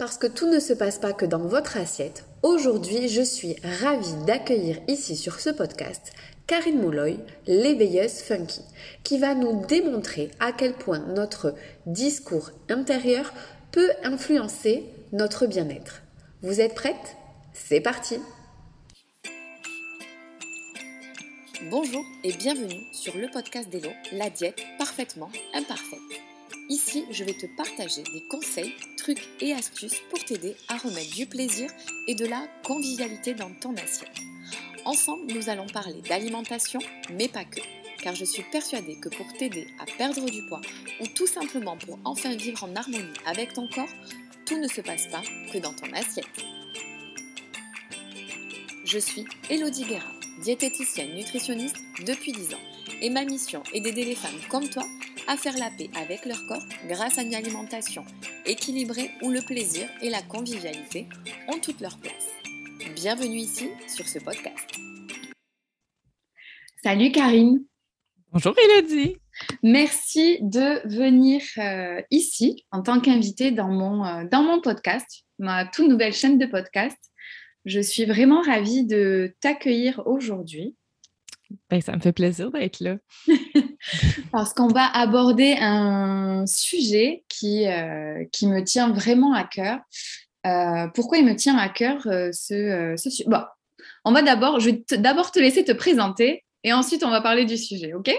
Parce que tout ne se passe pas que dans votre assiette, aujourd'hui je suis ravie d'accueillir ici sur ce podcast Karine Mouloy, l'éveilleuse funky, qui va nous démontrer à quel point notre discours intérieur peut influencer notre bien-être. Vous êtes prête? C'est parti Bonjour et bienvenue sur le podcast d'Elo, la diète parfaitement imparfaite. Ici, je vais te partager des conseils, trucs et astuces pour t'aider à remettre du plaisir et de la convivialité dans ton assiette. Ensemble, nous allons parler d'alimentation, mais pas que, car je suis persuadée que pour t'aider à perdre du poids ou tout simplement pour enfin vivre en harmonie avec ton corps, tout ne se passe pas que dans ton assiette. Je suis Elodie Guerra, diététicienne nutritionniste depuis 10 ans, et ma mission est d'aider les femmes comme toi à faire la paix avec leur corps grâce à une alimentation équilibrée où le plaisir et la convivialité ont toute leur place. Bienvenue ici sur ce podcast. Salut Karine. Bonjour Elodie. Merci de venir euh, ici en tant qu'invitée dans, mon, euh, dans mon podcast, ma toute nouvelle chaîne de podcast. Je suis vraiment ravie de t'accueillir aujourd'hui. Ben, ça me fait plaisir d'être là. Parce qu'on va aborder un sujet qui, euh, qui me tient vraiment à cœur. Euh, pourquoi il me tient à cœur euh, ce, sujet Bon, on va d'abord, je vais d'abord te laisser te présenter et ensuite on va parler du sujet, ok?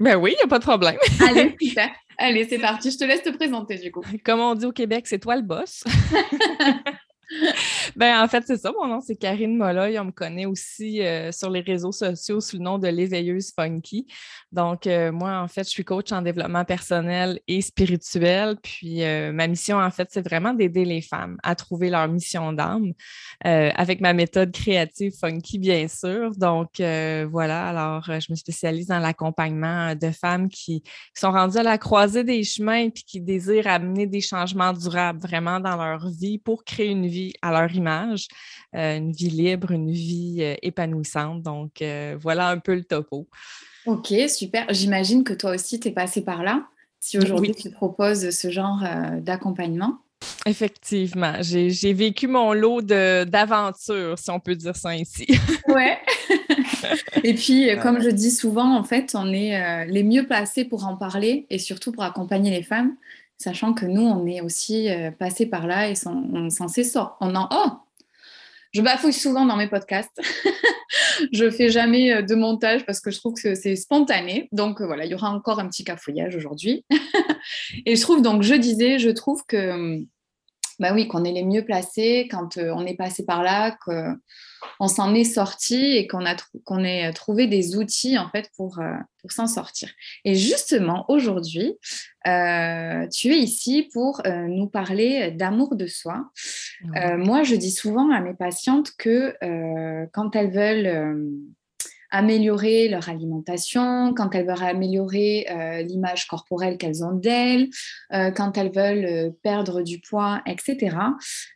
Ben oui, il n'y a pas de problème. Allez, super. Allez, c'est parti. Je te laisse te présenter du coup. Comme on dit au Québec, c'est toi le boss. ben, en fait, c'est ça. Mon nom, c'est Karine Molloy. On me connaît aussi euh, sur les réseaux sociaux sous le nom de l'éveilleuse funky. Donc, euh, moi, en fait, je suis coach en développement personnel et spirituel. Puis, euh, ma mission, en fait, c'est vraiment d'aider les femmes à trouver leur mission d'âme avec ma méthode créative funky, bien sûr. Donc, voilà. Alors, je me spécialise dans l'accompagnement de femmes qui, qui, sont rendues à la croisée des chemins puis qui désirent amener des changements durables vraiment dans leur vie pour créer une vie à leur image, euh, une vie libre, une vie euh, épanouissante. Donc, euh, voilà un peu le topo. Ok, super. J'imagine que toi aussi, tu es passé par là. Si aujourd'hui tu proposes ce genre d'accompagnement. Effectivement, j'ai vécu mon lot d'aventures, si on peut dire ça ainsi. ouais. et puis, comme je dis souvent, en fait, on est les mieux placés pour en parler et surtout pour accompagner les femmes sachant que nous, on est aussi euh, passé par là et on s'en sort. On en oh, je bafouille souvent dans mes podcasts. je fais jamais euh, de montage parce que je trouve que c'est spontané. Donc euh, voilà, il y aura encore un petit cafouillage aujourd'hui. et je trouve donc, je disais, je trouve que hum, bah oui, qu'on est les mieux placés quand on est passé par là, que on s'en est sorti et qu'on a qu'on ait trouvé des outils en fait pour, euh, pour s'en sortir. Et justement, aujourd'hui, euh, tu es ici pour euh, nous parler d'amour de soi. moi, je dis souvent à mes patientes que quand elles veulent améliorer leur alimentation, quand elles veulent améliorer euh, l'image corporelle qu'elles ont d'elles, euh, quand elles veulent euh, perdre du poids, etc.,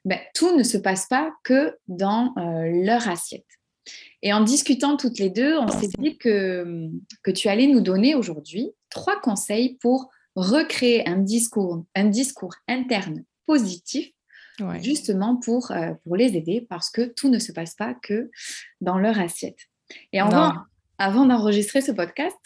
ben, tout ne se passe pas que dans leur assiette. Et en discutant toutes les deux, on s'est dit que, que tu allais nous donner aujourd'hui trois conseils pour recréer un discours, un discours interne positif justement pour, pour les aider parce que tout ne se passe pas que dans leur assiette. Et avant, avant d'enregistrer ce podcast,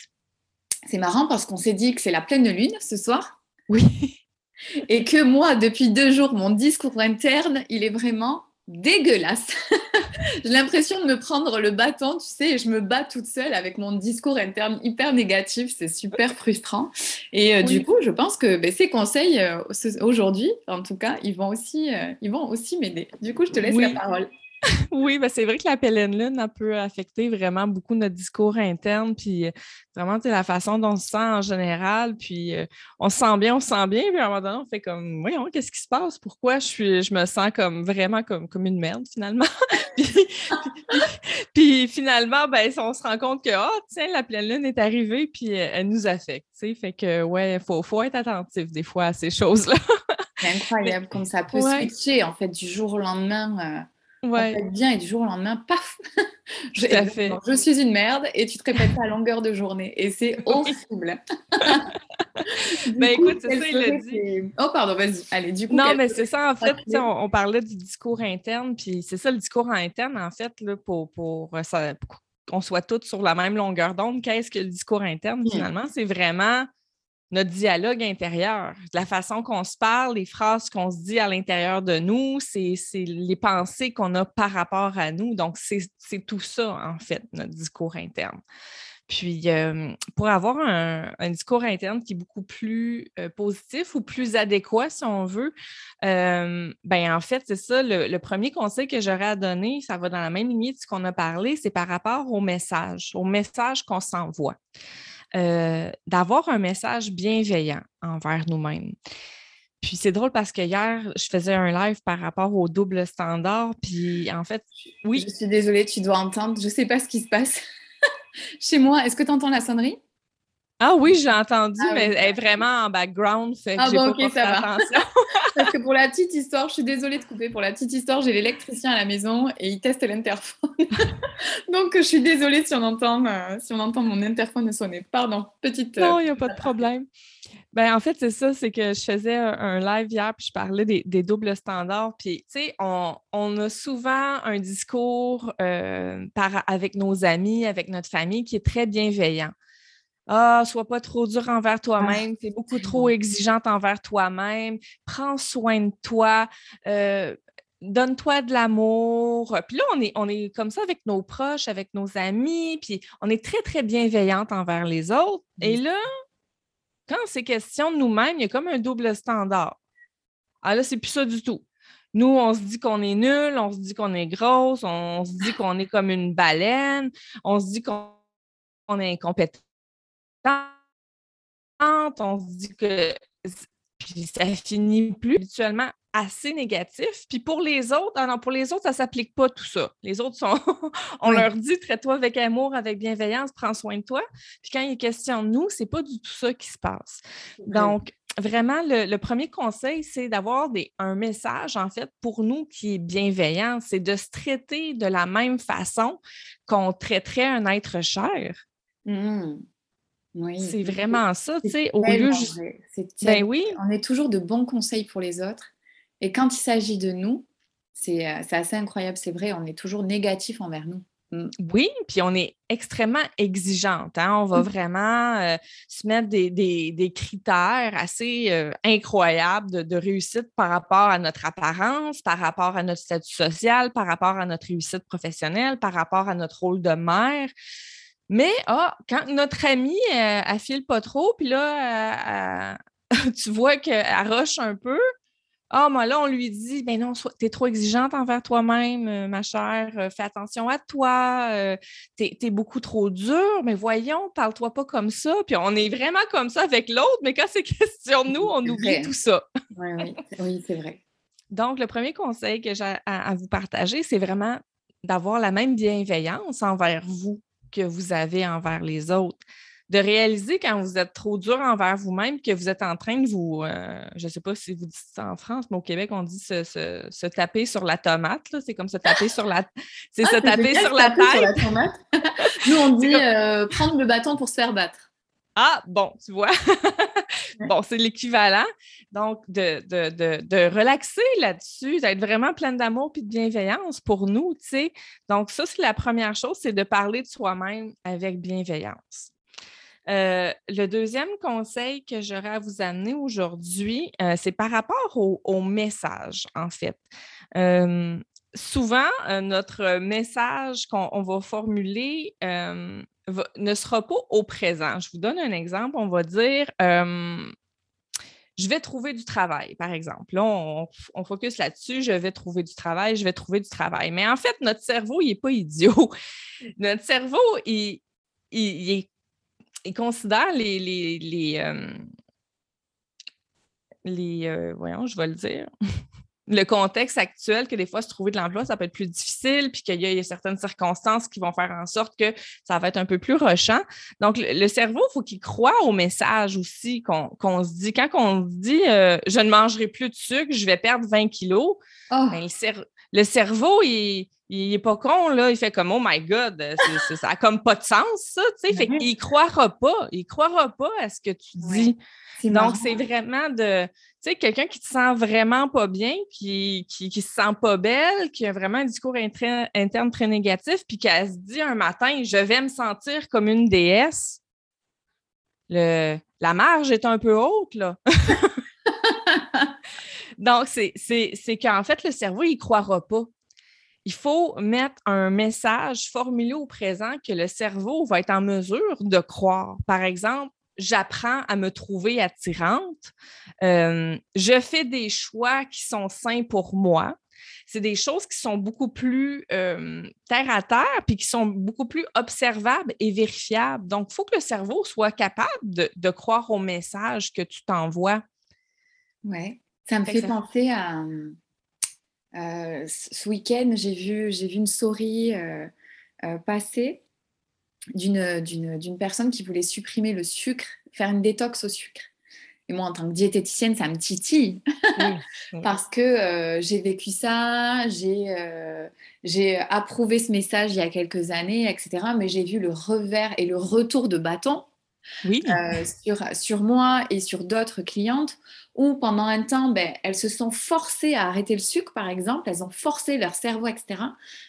c'est marrant parce qu'on s'est dit que c'est la pleine lune ce soir. Oui. Et que moi, depuis deux jours, mon discours interne, il est vraiment dégueulasse. J'ai l'impression de me prendre le bâton, tu sais, et je me bats toute seule avec mon discours interne hyper négatif. C'est super frustrant. Et euh, du coup, je pense que ben, ces conseils, euh, aujourd'hui, en tout cas, ils vont aussi, euh, ils vont aussi m'aider. Du coup, je te laisse la parole. Oui, ben c'est vrai que la pleine lune peut affecter vraiment beaucoup notre discours interne, puis euh, vraiment la façon dont on se sent en général, puis euh, on se sent bien, on se sent bien, puis à un moment donné, on fait comme, voyons, qu'est-ce qui se passe? Pourquoi je, suis, je me sens comme vraiment comme, comme une merde finalement? puis, finalement, ben, on se rend compte que, oh, tiens, la pleine lune est arrivée, puis euh, elle nous affecte, tu sais, fait que, ouais, il faut, faut être attentif des fois à ces choses-là. c'est incroyable comme ça peut switcher, en fait, du jour au lendemain ouais. bien et du jour au lendemain, paf je, fait. je suis une merde et tu te répètes ça à longueur de journée et c'est horrible. ben écoute, c'est ça, il a dit. Oh, pardon, vas-y. Allez, du coup. Non, mais c'est ça, en fait, on, parlait du discours interne, puis c'est ça le discours interne, en fait, là, pour, pour, euh, qu'on soit tous sur la même longueur d'onde. Qu'est-ce que le discours interne, mmh. finalement? C'est vraiment notre dialogue intérieur, la façon qu'on se parle, les phrases qu'on se dit à l'intérieur de nous, c'est les pensées qu'on a par rapport à nous. Donc, c'est tout ça, en fait, notre discours interne. Puis, pour avoir un, discours interne qui est beaucoup plus positif ou plus adéquat, si on veut, ben en fait, c'est ça, le, premier conseil que j'aurais à donner, ça va dans la même lignée de ce qu'on a parlé, c'est par rapport au message, au message qu'on s'envoie. D'avoir un message bienveillant envers nous-mêmes. Puis c'est drôle parce que hier, je faisais un live par rapport au double standard. Puis en fait, oui. Je suis désolée, tu dois entendre. Je ne sais pas ce qui se passe. Chez moi, est-ce que tu entends la sonnerie? Ah oui, j'ai entendu, ah mais elle est vraiment en background, fait que ah j'ai bon, pas ça attention. Parce que pour la petite histoire, je suis désolée de couper, pour la petite histoire, j'ai l'électricien à la maison et il teste l'interphone. Donc je suis désolée si on entend, euh, si on entend mon interphone sonner. Pardon, petite... non, il n'y a pas de problème. Ben, en fait, c'est ça, c'est que je faisais un, live hier, puis je parlais des, doubles standards. Puis, tu sais, on, a souvent un discours euh, par, avec nos amis, avec notre famille qui est très bienveillant. Ah, sois pas trop dur envers toi-même, tu es beaucoup trop exigeante envers toi-même, prends soin de toi, euh, donne-toi de l'amour. Puis là, on est, on est comme ça avec nos proches, avec nos amis, puis on est très, très bienveillante envers les autres. Et là, quand c'est question de nous-mêmes, il y a comme un double standard. Ah là, c'est plus ça du tout. Nous, on se dit qu'on est nul, on se dit qu'on est grosse, on se dit qu'on est comme une baleine, on se dit qu'on est incompétent, on se dit que ça finit plus habituellement assez négatif. Puis pour les autres, ah non, pour les autres, ça ne s'applique pas tout ça. Les autres sont, on leur dit traite-toi avec amour, avec bienveillance, prends soin de toi. Puis quand il est question de nous, c'est pas du tout ça qui se passe. Donc, vraiment, le, premier conseil, c'est d'avoir un message, en fait, pour nous qui est bienveillant. C'est de se traiter de la même façon qu'on traiterait un être cher. Mmh. Oui. C'est vraiment ça, tu sais, au lieu juste... Ben oui. On est toujours de bons conseils pour les autres et quand il s'agit de nous, c'est euh, assez incroyable, c'est vrai, on est toujours négatif envers nous. Mm. Oui, puis on est extrêmement exigeante. Hein? On va mmh. vraiment euh, se mettre des, critères assez euh, incroyables de, de, réussite par rapport à notre apparence, par rapport à notre statut social, par rapport à notre réussite professionnelle, par rapport à notre rôle de mère. Mais ah, quand notre amie, elle, file pas trop, puis là, tu vois qu'elle roche un peu, ah, moi, là, on lui dit, ben non, tu es trop exigeante envers toi-même, euh, ma chère, euh, fais attention à toi, euh, tu es, beaucoup trop dure, mais voyons, parle-toi pas comme ça. Puis on est vraiment comme ça avec l'autre, mais quand c'est question de nous, on oublie tout ça. oui, oui, oui c'est vrai. Donc, le premier conseil que j'ai à vous partager, c'est vraiment d'avoir la même bienveillance envers vous que vous avez envers les autres de réaliser quand vous êtes trop dur envers vous-même que vous êtes en train de vous, euh, je ne sais pas si vous dites ça en France, mais au Québec, on dit se, taper sur la tomate. C'est comme se taper sur la, c'est se taper sur la tête. Nous, on dit euh, prendre le bâton pour se faire battre. Ah, bon, tu vois. bon, c'est l'équivalent. Donc, de, de, relaxer là-dessus, d'être vraiment plein d'amour et de bienveillance pour nous, tu sais. Donc, ça, c'est la première chose, c'est de parler de soi-même avec bienveillance. Euh, le deuxième conseil que j'aurais à vous amener aujourd'hui, euh, c'est par rapport au, message, en fait. souvent, euh, notre message qu'on va formuler ne sera pas au présent. Je vous donne un exemple. On va dire je vais trouver du travail, par exemple. Là, on, on focus là-dessus, je vais trouver du travail, je vais trouver du travail. Mais en fait, notre cerveau, il n'est pas idiot. Notre cerveau, il, il considère les, les, les, euh, voyons, je vais le dire, le contexte actuel que des fois se trouver de l'emploi, ça peut être plus difficile, puis qu'il y, a certaines circonstances qui vont faire en sorte que ça va être un peu plus rushant. Donc, le, cerveau, il faut qu'il croit au message aussi qu'on se dit. Quand on se dit euh, je ne mangerai plus de sucre, je vais perdre 20 kilos, oh. ben, le cerveau, il, il est pas con, là. Il fait comme Oh my God, ça n'a comme pas de sens, ça. Tu sais, fait qu'il croira pas. Il croira pas à ce que tu dis. Donc, c'est vraiment de. Tu sais, quelqu'un qui te sent vraiment pas bien, qui, qui, qui, se sent pas belle, qui a vraiment un discours interne très négatif, puis qui se dit un matin, je vais me sentir comme une déesse. Le, la marge est un peu haute, là. Donc, c'est qu'en fait, le cerveau, il ne croira pas. Il faut mettre un message formulé au présent que le cerveau va être en mesure de croire. Par exemple, j'apprends à me trouver attirante. Euh, je fais des choix qui sont sains pour moi. C'est des choses qui sont beaucoup plus euh, terre à terre, puis qui sont beaucoup plus observables et vérifiables. Donc, il faut que le cerveau soit capable de, croire au message que tu t'envoies. Oui, ça me fait, penser à euh, ce week-end, j'ai vu, vu une souris passer d'une personne qui voulait supprimer le sucre, faire une détox au sucre. Et moi, en tant que diététicienne, ça me titille parce que euh, j'ai vécu ça, euh, j'ai approuvé ce message il y a quelques années, etc. Mais j'ai vu le revers et le retour de bâton oui. Euh, sur, sur moi et sur d'autres clientes où pendant un temps, ben, elles se sont forcées à arrêter le sucre, par exemple, elles ont forcé leur cerveau, etc.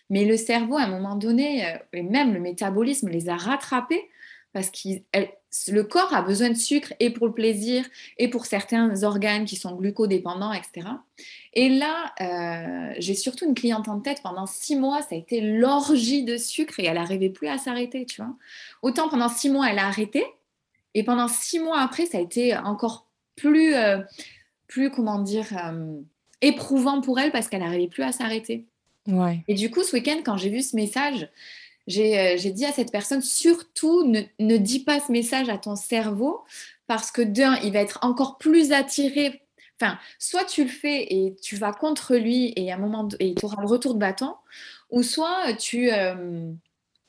Mais le cerveau, à un moment donné, euh, et même le métabolisme les a rattrapées parce que le corps a besoin de sucre et pour le plaisir et pour certains organes qui sont glucodépendants, etc. Et là, euh, j'ai surtout une cliente en tête, pendant six mois, ça a été l'orgie de sucre et elle n'arrivait plus à s'arrêter, tu vois. Autant pendant six mois, elle a arrêté, et pendant six mois après, ça a été encore plus, euh, plus comment dire, euh, éprouvant pour elle parce qu'elle n'arrivait plus à s'arrêter. Ouais. Et du coup, ce week-end, quand j'ai vu ce message, j'ai euh, dit à cette personne, surtout ne, ne, dis pas ce message à ton cerveau parce que d'un, il va être encore plus attiré. Enfin, soit tu le fais et tu vas contre lui et à un moment et tu auras le retour de bâton, ou soit tu,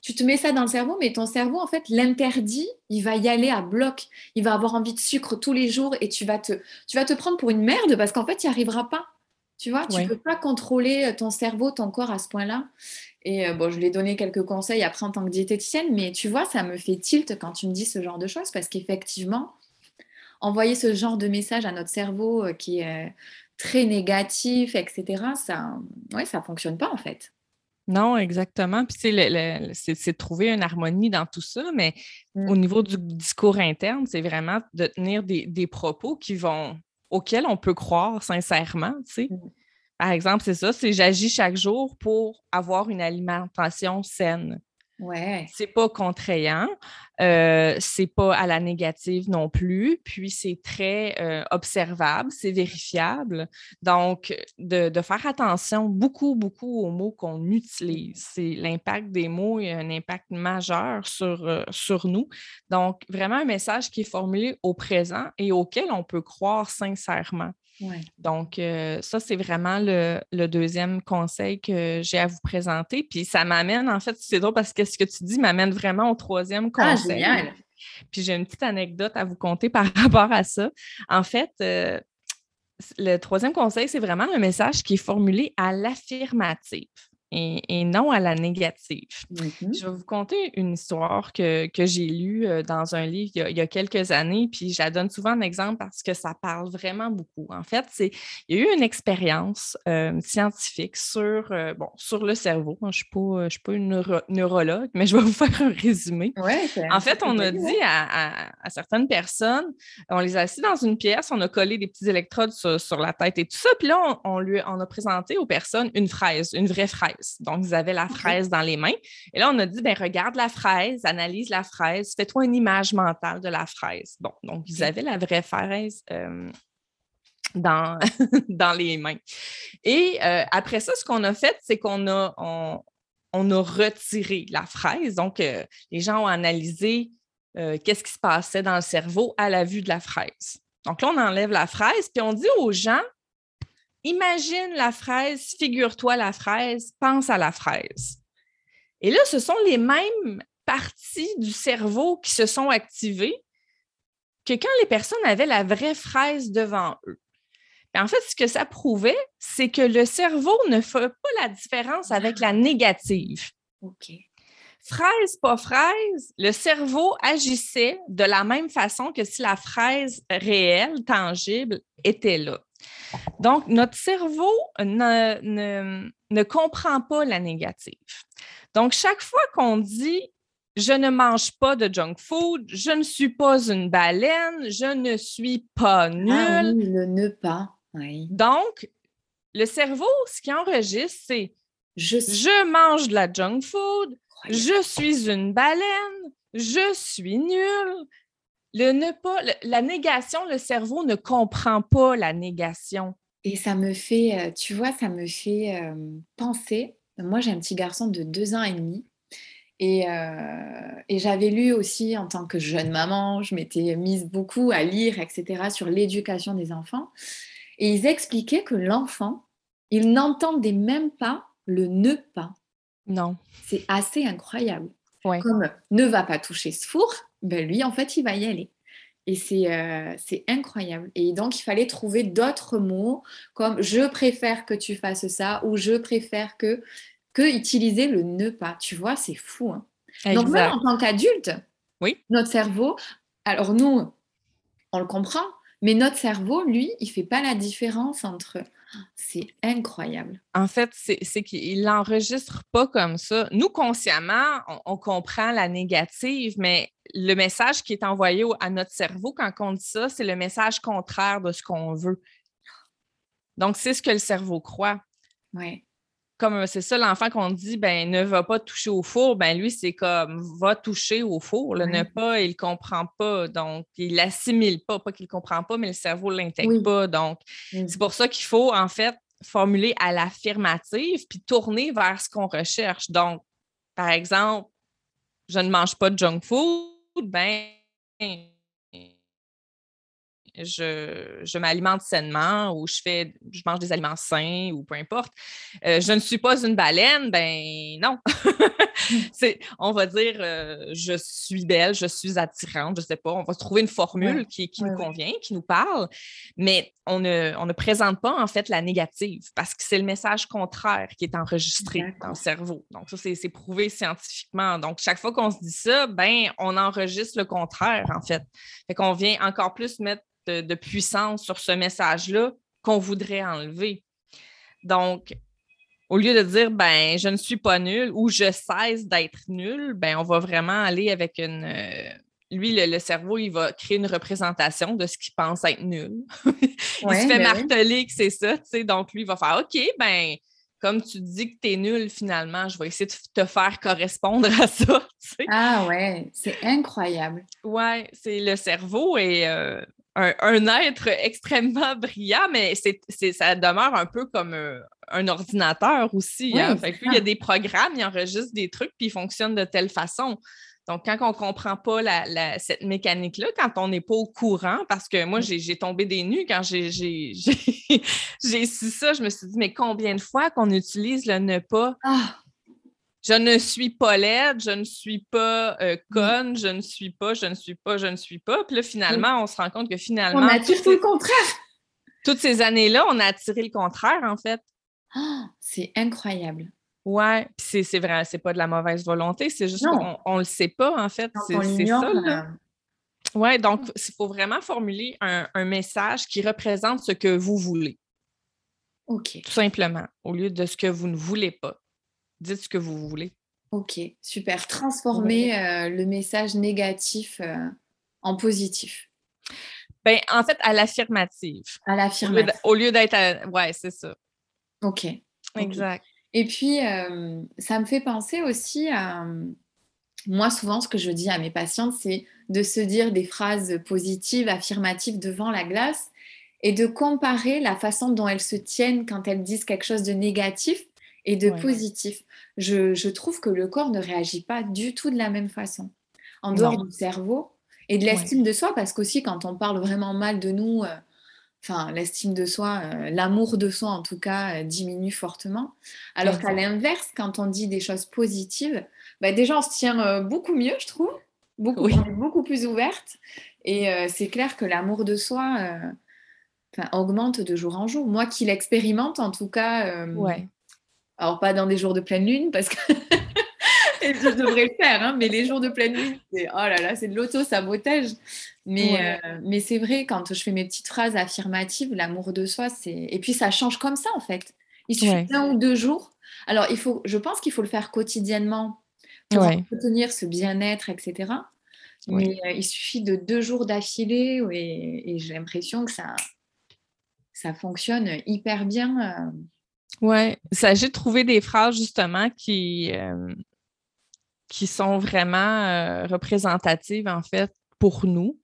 tu te mets ça dans le cerveau, mais ton cerveau, en fait, l'interdit, il va y aller à bloc. Il va avoir envie de sucre tous les jours et tu vas te, tu vas te prendre pour une merde parce qu'en fait, il n'y arrivera pas. Tu vois, tu ne peux pas contrôler euh, ton cerveau, ton corps à ce point-là. Et euh, bon, je lui ai donné quelques conseils après en tant que diététicienne, mais tu vois, ça me fait tilt quand tu me dis ce genre de choses parce qu'effectivement, envoyer ce genre de message à notre cerveau euh, qui est très négatif, etc., ça ne ça fonctionne pas en fait. Non, exactement. Puis, c'est de trouver une harmonie dans tout ça, mais au mmh. niveau du discours interne, c'est vraiment de tenir des, propos qui vont, auxquels on peut croire sincèrement, tu mmh. Par exemple, c'est ça, c'est j'agis chaque jour pour avoir une alimentation saine. C'est pas contraignant, euh, c'est pas à la négative non plus, puis c'est très euh, observable, c'est vérifiable. Donc, de, faire attention beaucoup, beaucoup aux mots qu'on utilise. C'est l'impact des mots, et un impact majeur sur, euh, sur nous. Donc, vraiment un message qui est formulé au présent et auquel on peut croire sincèrement. Donc, euh, ça, c'est vraiment le, deuxième conseil que j'ai à vous présenter. Puis ça m'amène, en fait, c'est drôle parce que ce que tu dis m'amène vraiment au troisième ah, conseil. Ah, génial! Puis j'ai une petite anecdote à vous conter par rapport à ça. En fait, euh, le troisième conseil, c'est vraiment un message qui est formulé à l'affirmative et, non à la négative. Mm-hmm. Je vais vous conter une histoire que, j'ai lue euh, dans un livre il y, a, quelques années, puis je la donne souvent en exemple parce que ça parle vraiment beaucoup. En fait, c'est il y a eu une expérience euh, scientifique sur, euh, bon, sur le cerveau. je ne suis, pas, suis pas une neurologue, mais je vais vous faire un résumé. en fait, on a dit à, certaines personnes, on les a assis dans une pièce, on a collé des petits électrodes sur, la tête et tout ça, puis là, on, lui, on a présenté aux personnes une fraise, une vraie fraise. Donc, ils avaient la fraise dans les mains. Et là, on a dit, ben, regarde la fraise, analyse la fraise, fais-toi une image mentale de la fraise. Bon, donc, ils avaient la vraie fraise. Euh, dans, dans les mains. Et euh, après ça, ce qu'on a fait, c'est qu'on a, on, a retiré la fraise. Donc, euh, les gens ont analysé qu'est-ce qui se passait dans le cerveau à la vue de la fraise. Donc là, on enlève la fraise, puis on dit aux gens, Imagine la fraise, figure-toi la fraise, pense à la fraise. Et là, ce sont les mêmes parties du cerveau qui se sont activées que quand les personnes avaient la vraie fraise devant eux. en fait, ce que ça prouvait, c'est que le cerveau ne fait pas la différence avec la négative. OK. Fraise, pas fraise, le cerveau agissait de la même façon que si la fraise réelle, tangible, était là. Donc, notre cerveau ne, ne, ne comprend pas la négative. Donc, chaque fois qu'on dit je ne mange pas de junk food, je ne suis pas une baleine, je ne suis pas Ah nulle. oui, le ne pas. Oui. Donc, le cerveau, ce qui enregistre, c'est Je mange de la junk food, je suis une baleine, je suis nulle. Le ne pas, le- la négation, le cerveau ne comprend pas la négation. Et ça me fait, euh, tu vois, ça me fait euh, penser. Moi, j'ai un petit garçon de deux ans et demi. Et, euh, et j'avais lu aussi en tant que jeune maman, je m'étais mise beaucoup à lire, etc., sur l'éducation des enfants. Et ils expliquaient que l'enfant, il n'entendait même pas le ne pas. Non. C'est assez incroyable. Ouais. Comme ne va pas toucher ce four, ben lui, en fait, il va y aller. Et c'est euh, c'est incroyable. Et donc, il fallait trouver d'autres mots comme je préfère que tu fasses ça ou je préfère que, que utiliser le ne pas. Tu vois, c'est fou. hein. Donc, même en tant qu'adulte, Oui. notre cerveau, alors nous, on le comprend, mais notre cerveau, lui, il fait pas la différence entre. C'est incroyable. En fait, c'est c'est qu'il l'enregistre pas comme ça. Nous, consciemment, on, on comprend la négative, mais le message qui est envoyé au- à notre cerveau quand on dit ça, c'est le message contraire de ce qu'on veut. Donc, c'est ce que le cerveau croit. Ouais. Comme euh, c'est ça, l'enfant qu'on dit, ben, ne va pas toucher au four, ben, lui, c'est comme, va toucher au four. Le ne pas, il ne comprend pas. Donc, il l'assimile pas. Pas qu'il ne comprend pas, mais le cerveau ne l'intègre Oui. pas. Donc, c'est pour ça qu'il faut, en fait, formuler à l'affirmative puis tourner vers ce qu'on recherche. Donc, par exemple, je ne mange pas de junk food, ben, je, je m'alimente sainement ou je fais je mange des aliments sains ou peu importe. Euh, je ne suis pas une baleine, ben non. c'est, on va dire euh, je suis belle, je suis attirante, je sais pas. On va trouver une formule Ouais. qui, qui Ouais, nous convient, qui nous parle, mais on ne, on ne présente pas en fait la négative parce que c'est le message contraire qui est enregistré dans le cerveau. Donc, ça, c'est, c'est prouvé scientifiquement. Donc, chaque fois qu'on se dit ça, ben, on enregistre le contraire, en fait. Fait qu'on vient encore plus mettre de, de puissance sur ce message-là qu'on voudrait enlever. Donc, au lieu de dire ben je ne suis pas nul ou je cesse d'être nul, ben on va vraiment aller avec une euh, lui le, le cerveau il va créer une représentation de ce qu'il pense être nul. il Ouais, se fait ben oui. marteler que c'est ça, tu sais, donc lui il va faire OK ben comme tu dis que tu es nul finalement, je vais essayer de te faire correspondre à ça. Ah ouais, c'est incroyable. Ouais, c'est le cerveau et euh, un, un être extrêmement brillant, mais c'est, c'est- ça demeure un peu comme euh, un ordinateur aussi. Oui, hein. Fait que lui, il y a des programmes, il enregistre des trucs, puis il fonctionne de telle façon. Donc, quand on ne comprend pas la- la- cette mécanique-là, quand on n'est pas au courant, parce que moi, j'ai, j'ai tombé des nues quand j'ai, j'ai, j'ai, j'ai su ça, je me suis dit, mais combien de fois qu'on utilise le ne pas? Ah, je ne suis pas laide, je ne suis pas euh, conne, je ne suis pas, je ne suis pas, je ne suis pas. Puis là, finalement, on se rend compte que finalement, on a toutes tout le contraire. toutes ces années-là, on a attiré le contraire, en fait. Ah, c'est incroyable. Ouais, puis c'est, vrai, c'est pas de la mauvaise volonté, c'est juste qu'on on le sait pas, en fait. C'est, ça, là. euh, Ouais, donc, il faut vraiment formuler un, un message qui représente ce que vous voulez, ok, tout simplement, au lieu de ce que vous ne voulez pas. Dites ce que vous voulez. ok, super. Transformer euh, le message négatif euh, en positif. Ben, en fait, à l'affirmative. À l'affirmative. Au lieu d'être à... Ouais, c'est ça. Ok. Ok. Exact. Et puis, euh, ça me fait penser aussi à... Moi, souvent, ce que je dis à mes patientes, c'est de se dire des phrases positives, affirmatives devant la glace et de comparer la façon dont elles se tiennent quand elles disent quelque chose de négatif et de Ouais. positif. Je, je trouve que le corps ne réagit pas du tout de la même façon. En dehors Non. du cerveau et de Ouais. l'estime de soi, parce qu'aussi, quand on parle vraiment mal de nous, euh, enfin, l'estime de soi, euh, l'amour de soi en tout cas, euh, diminue fortement. Alors qu'à l'inverse, quand on dit des choses positives, bah, déjà on se tient beaucoup mieux, je trouve. Beaucoup, Oui. On est beaucoup plus ouverte. Et c'est clair que l'amour de soi, augmente de jour en jour. Moi qui l'expérimente, en tout cas, ouais. Alors pas dans des jours de pleine lune, parce que je devrais le faire, hein, mais les jours de pleine lune, c'est oh là là, c'est de l'auto-sabotage. Mais, mais c'est vrai, quand je fais mes petites phrases affirmatives, l'amour de soi, c'est. Et puis ça change comme ça, en fait. Il suffit d'un ou deux jours. Alors, il faut, je pense qu'il faut le faire quotidiennement pour obtenir ce bien-être, etc. Mais il suffit de deux jours d'affilée et, et j'ai l'impression que ça, ça fonctionne hyper bien. Oui, il s'agit de trouver des phrases justement qui, qui sont vraiment représentatives en fait pour nous.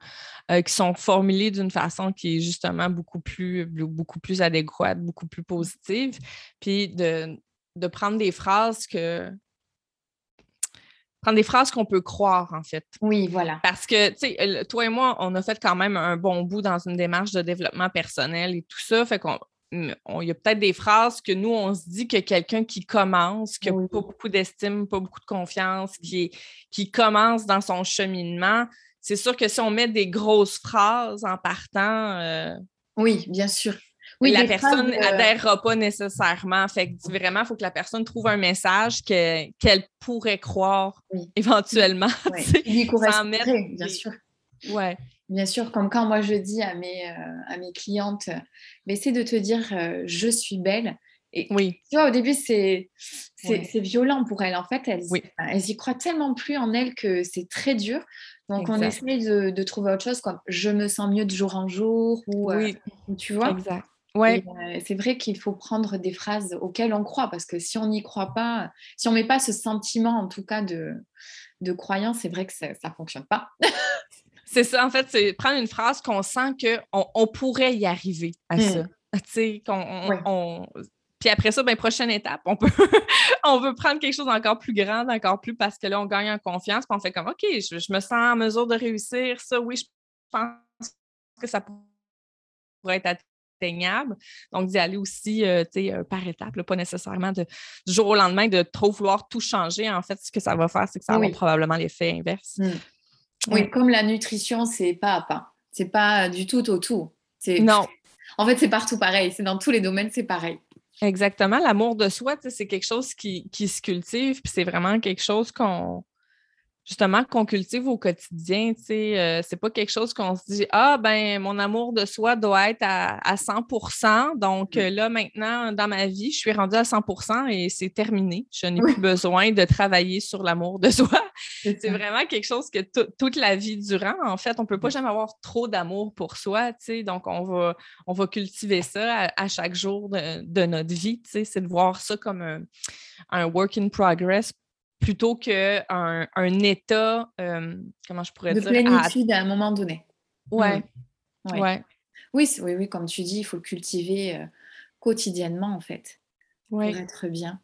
qui sont formulées d'une façon qui est justement beaucoup plus, beaucoup plus adéquate, beaucoup plus positive. Puis de, de prendre des phrases que, prendre des phrases qu'on peut croire, en fait. Oui, voilà. Parce que, tu sais, toi et moi, on a fait quand même un bon bout dans une démarche de développement personnel et tout ça. Fait qu'on il y a peut-être des phrases que nous, on se dit que quelqu'un qui commence, qui n'a pas beaucoup d'estime, pas beaucoup de confiance, qui, qui commence dans son cheminement, c'est sûr que si on met des grosses phrases en partant. Euh, oui, bien sûr. Oui, la personne n'adhérera pas nécessairement. Fait que vraiment, il faut que la personne trouve un message qu'elle pourrait croire éventuellement. Oui. sans mettre bien sûr. Ouais. Bien sûr, comme quand moi je dis à mes, euh, à mes clientes, mais c'est de te dire euh, je suis belle. Et oui. tu vois, au début, c'est c'est violent pour elles. En fait, elles, elles y croient tellement plus en elles que c'est très dur. Donc, on essaie de, de, trouver autre chose comme je me sens mieux de jour en jour ou, euh, tu vois? Exact. Ouais. c'est vrai qu'il faut prendre des phrases auxquelles on croit parce que si on n'y croit pas, si on met pas ce sentiment en tout cas de, de croyance, c'est vrai que ça ne fonctionne pas. c'est ça, en fait, c'est prendre une phrase qu'on sent qu'on on pourrait y arriver à ça. Mmh. Tu sais, qu'on. Puis après ça, ben, prochaine étape, on peut on veut prendre quelque chose d'encore plus grand, encore plus parce que là, on gagne en confiance, puis on fait comme OK, je, je me sens en mesure de réussir ça, oui, je pense que ça pourrait être atteignable. Donc, d'y aller aussi euh, euh, par étapes, pas nécessairement de, du jour au lendemain de trop vouloir tout changer. En fait, ce que ça va faire, c'est que ça va probablement l'effet inverse. Mmh. Oui, comme la nutrition, c'est pas à pas. C'est pas du tout au tout. Non. En fait, c'est partout pareil. C'est dans tous les domaines, c'est pareil. Exactement. L'amour de soi, c'est quelque chose qui, qui se cultive, puis c'est vraiment quelque chose qu'on justement qu'on cultive au quotidien. Tu sais, euh, c'est pas quelque chose qu'on se dit Ah, ben, mon amour de soi doit être à, 100% Donc euh, là, maintenant, dans ma vie, je suis rendue à 100 et c'est terminé. Je n'ai plus besoin de travailler sur l'amour de soi. c'est vraiment quelque chose que toute la vie durant, en fait, on peut pas jamais avoir trop d'amour pour soi. Tu sais, donc, on va, on va cultiver ça à, chaque jour de, notre vie. Tu sais, c'est de voir ça comme un, un work in progress plutôt qu'un un état, euh, comment je pourrais dire? De plénitude à... un moment donné. Ouais. Mm. ouais. Oui, oui, oui, comme tu dis, il faut le cultiver euh, quotidiennement, en fait, pour être bien.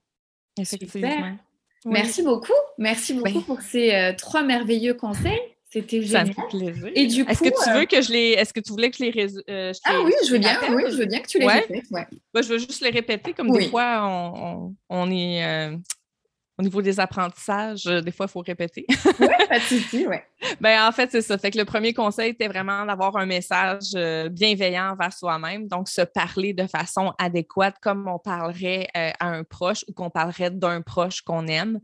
Effectivement. Merci beaucoup. Merci beaucoup pour ces euh, trois merveilleux conseils. C'était génial. Ça me fait plaisir. Et du coup, est-ce que tu veux que je les, est-ce que tu voulais que je les, ah oui, je veux bien. Oui, je veux bien que tu les répètes. Ouais. je veux juste les répéter comme des fois on, on est au niveau des apprentissages, euh, des fois, il faut répéter. oui, pas de souci, oui. Ben, en fait, c'est ça. Fait que le premier conseil était vraiment d'avoir un message euh, bienveillant vers soi-même. Donc, se parler de façon adéquate, comme on parlerait euh, à un proche ou qu'on parlerait d'un proche qu'on aime.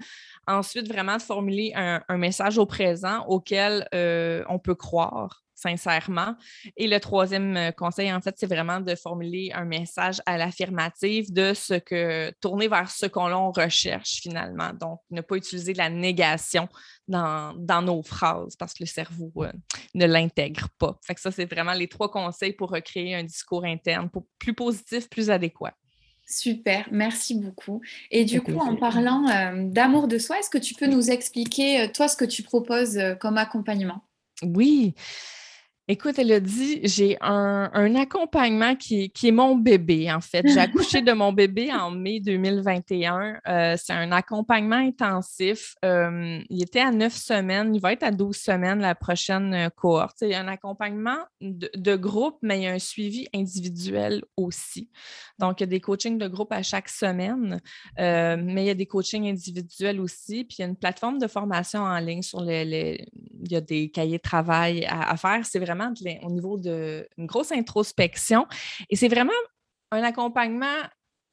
Ensuite, vraiment de formuler un, un message au présent auquel on peut croire sincèrement. Et le troisième euh, conseil, en fait, c'est vraiment de formuler un message à l'affirmative de ce que, tourner vers ce qu'on recherche finalement. Donc, ne pas utiliser la négation dans, nos phrases parce que le cerveau euh, ne l'intègre pas. Fait que ça, c'est vraiment les trois conseils pour recréer un discours interne plus positif, plus adéquat. Super, merci beaucoup. Et du coup, en parlant euh, d'amour de soi, est-ce que tu peux nous expliquer, toi, ce que tu proposes comme accompagnement? Oui, Écoute, elle a dit j'ai un, accompagnement qui, est mon bébé, en fait. J'ai accouché de mon bébé en mai 2021. Euh, c'est un accompagnement intensif. Euh, il était à neuf semaines. Il va être à 12 semaines la prochaine euh, cohorte. Il y a un accompagnement de, groupe, mais il y a un suivi individuel aussi. Donc, il y a des coachings de groupe à chaque semaine, mais il y a des coachings individuels aussi. Puis, il y a une plateforme de formation en ligne sur les, il y a des cahiers de travail à, faire. C'est vraiment au niveau d'une grosse introspection. Et c'est vraiment un accompagnement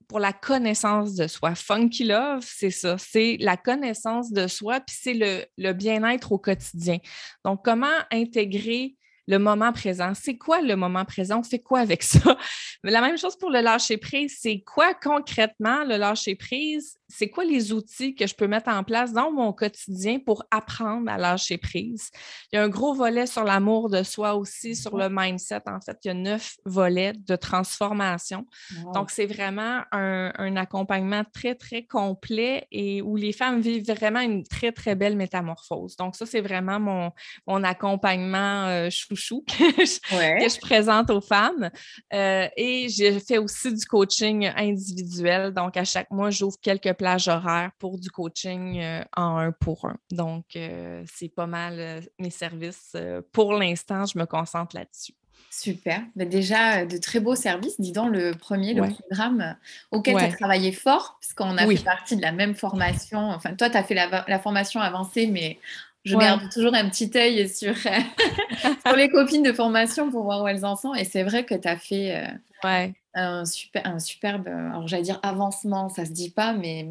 pour la connaissance de soi. Funky Love, c'est ça, c'est la connaissance de soi, puis c'est le, le bien-être au quotidien. Donc, comment intégrer le moment présent. C'est quoi le moment présent? On fait quoi avec ça? La même chose pour le lâcher prise. C'est quoi concrètement le lâcher prise? C'est quoi les outils que je peux mettre en place dans mon quotidien pour apprendre à lâcher prise? Il y a un gros volet sur l'amour de soi aussi, sur le mindset. En fait, il y a neuf volets de transformation. Donc, c'est vraiment un, accompagnement très, très complet et où les femmes vivent vraiment une très, très belle métamorphose. Donc, ça, c'est vraiment mon, mon accompagnement euh, chouchou que je, présente aux femmes. Euh, et j'ai fait aussi du coaching individuel. Donc, à chaque mois, j'ouvre quelques plages horaires pour du coaching euh, en un pour un. Donc, euh, c'est pas mal mes services. pour l'instant, je me concentre là-dessus. Super. Mais déjà, de très beaux services. Dis donc, le premier, le programme auquel tu as travaillé fort, puisqu'on a fait partie de la même formation. Enfin, toi, tu as fait la, la, formation avancée, mais je garde toujours un petit œil sur, sur les copines de formation pour voir où elles en sont. Et c'est vrai que tu as fait euh, un, super, un superbe, alors j'allais dire avancement, ça se dit pas, mais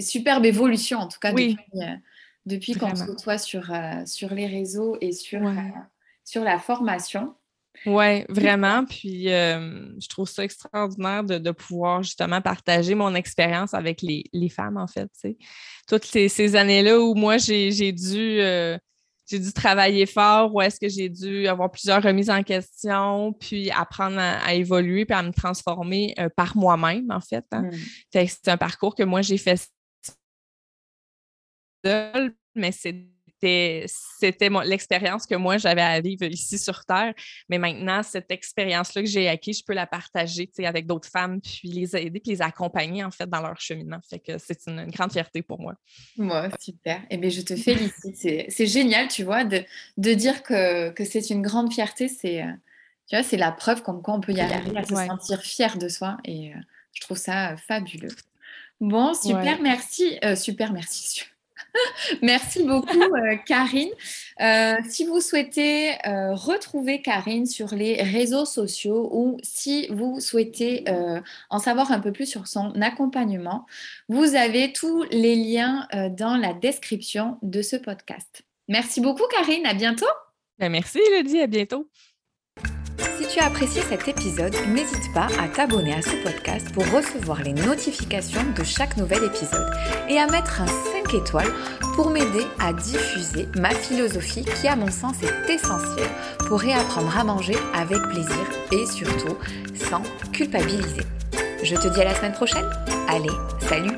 superbe évolution en tout cas depuis, euh, depuis qu'on se côtoie sur, euh, sur les réseaux et sur, sur la formation. Oui, vraiment. Puis je trouve ça extraordinaire de, pouvoir justement partager mon expérience avec les, femmes, en fait. Toutes ces, années-là où moi, j'ai dû, j'ai dû travailler fort, où est-ce que j'ai dû avoir plusieurs remises en question, puis apprendre à, évoluer, puis à me transformer par moi-même, en fait. Hein. Mmh. C'est un parcours que moi, j'ai fait seul, mais c'est c'était l'expérience que moi j'avais à vivre ici sur Terre. Mais maintenant, cette expérience-là que j'ai acquise, je peux la partager avec d'autres femmes, puis les aider, puis les accompagner en fait dans leur cheminement. Fait que c'est une, grande fierté pour moi. Moi, super. Eh bien, je te félicite. C'est génial, tu vois, de, de dire que, que c'est une grande fierté. C'est euh, tu vois, c'est la preuve comme quoi on peut y arriver à se sentir fier de soi. Et euh, je trouve ça euh, fabuleux. Bon, super, merci. super, merci. Merci beaucoup, euh, Karine. Euh, si vous souhaitez euh, retrouver Karine sur les réseaux sociaux ou si vous souhaitez en savoir un peu plus sur son accompagnement, vous avez tous les liens dans la description de ce podcast. Merci beaucoup, Karine. À bientôt. Ben, merci, Elodie. À bientôt. Si tu as apprécié cet épisode, n'hésite pas à t'abonner à ce podcast pour recevoir les notifications de chaque nouvel épisode et à mettre un 5 étoiles pour m'aider à diffuser ma philosophie qui à mon sens est essentielle pour réapprendre à manger avec plaisir et surtout sans culpabiliser. Je te dis à la semaine prochaine. Allez, salut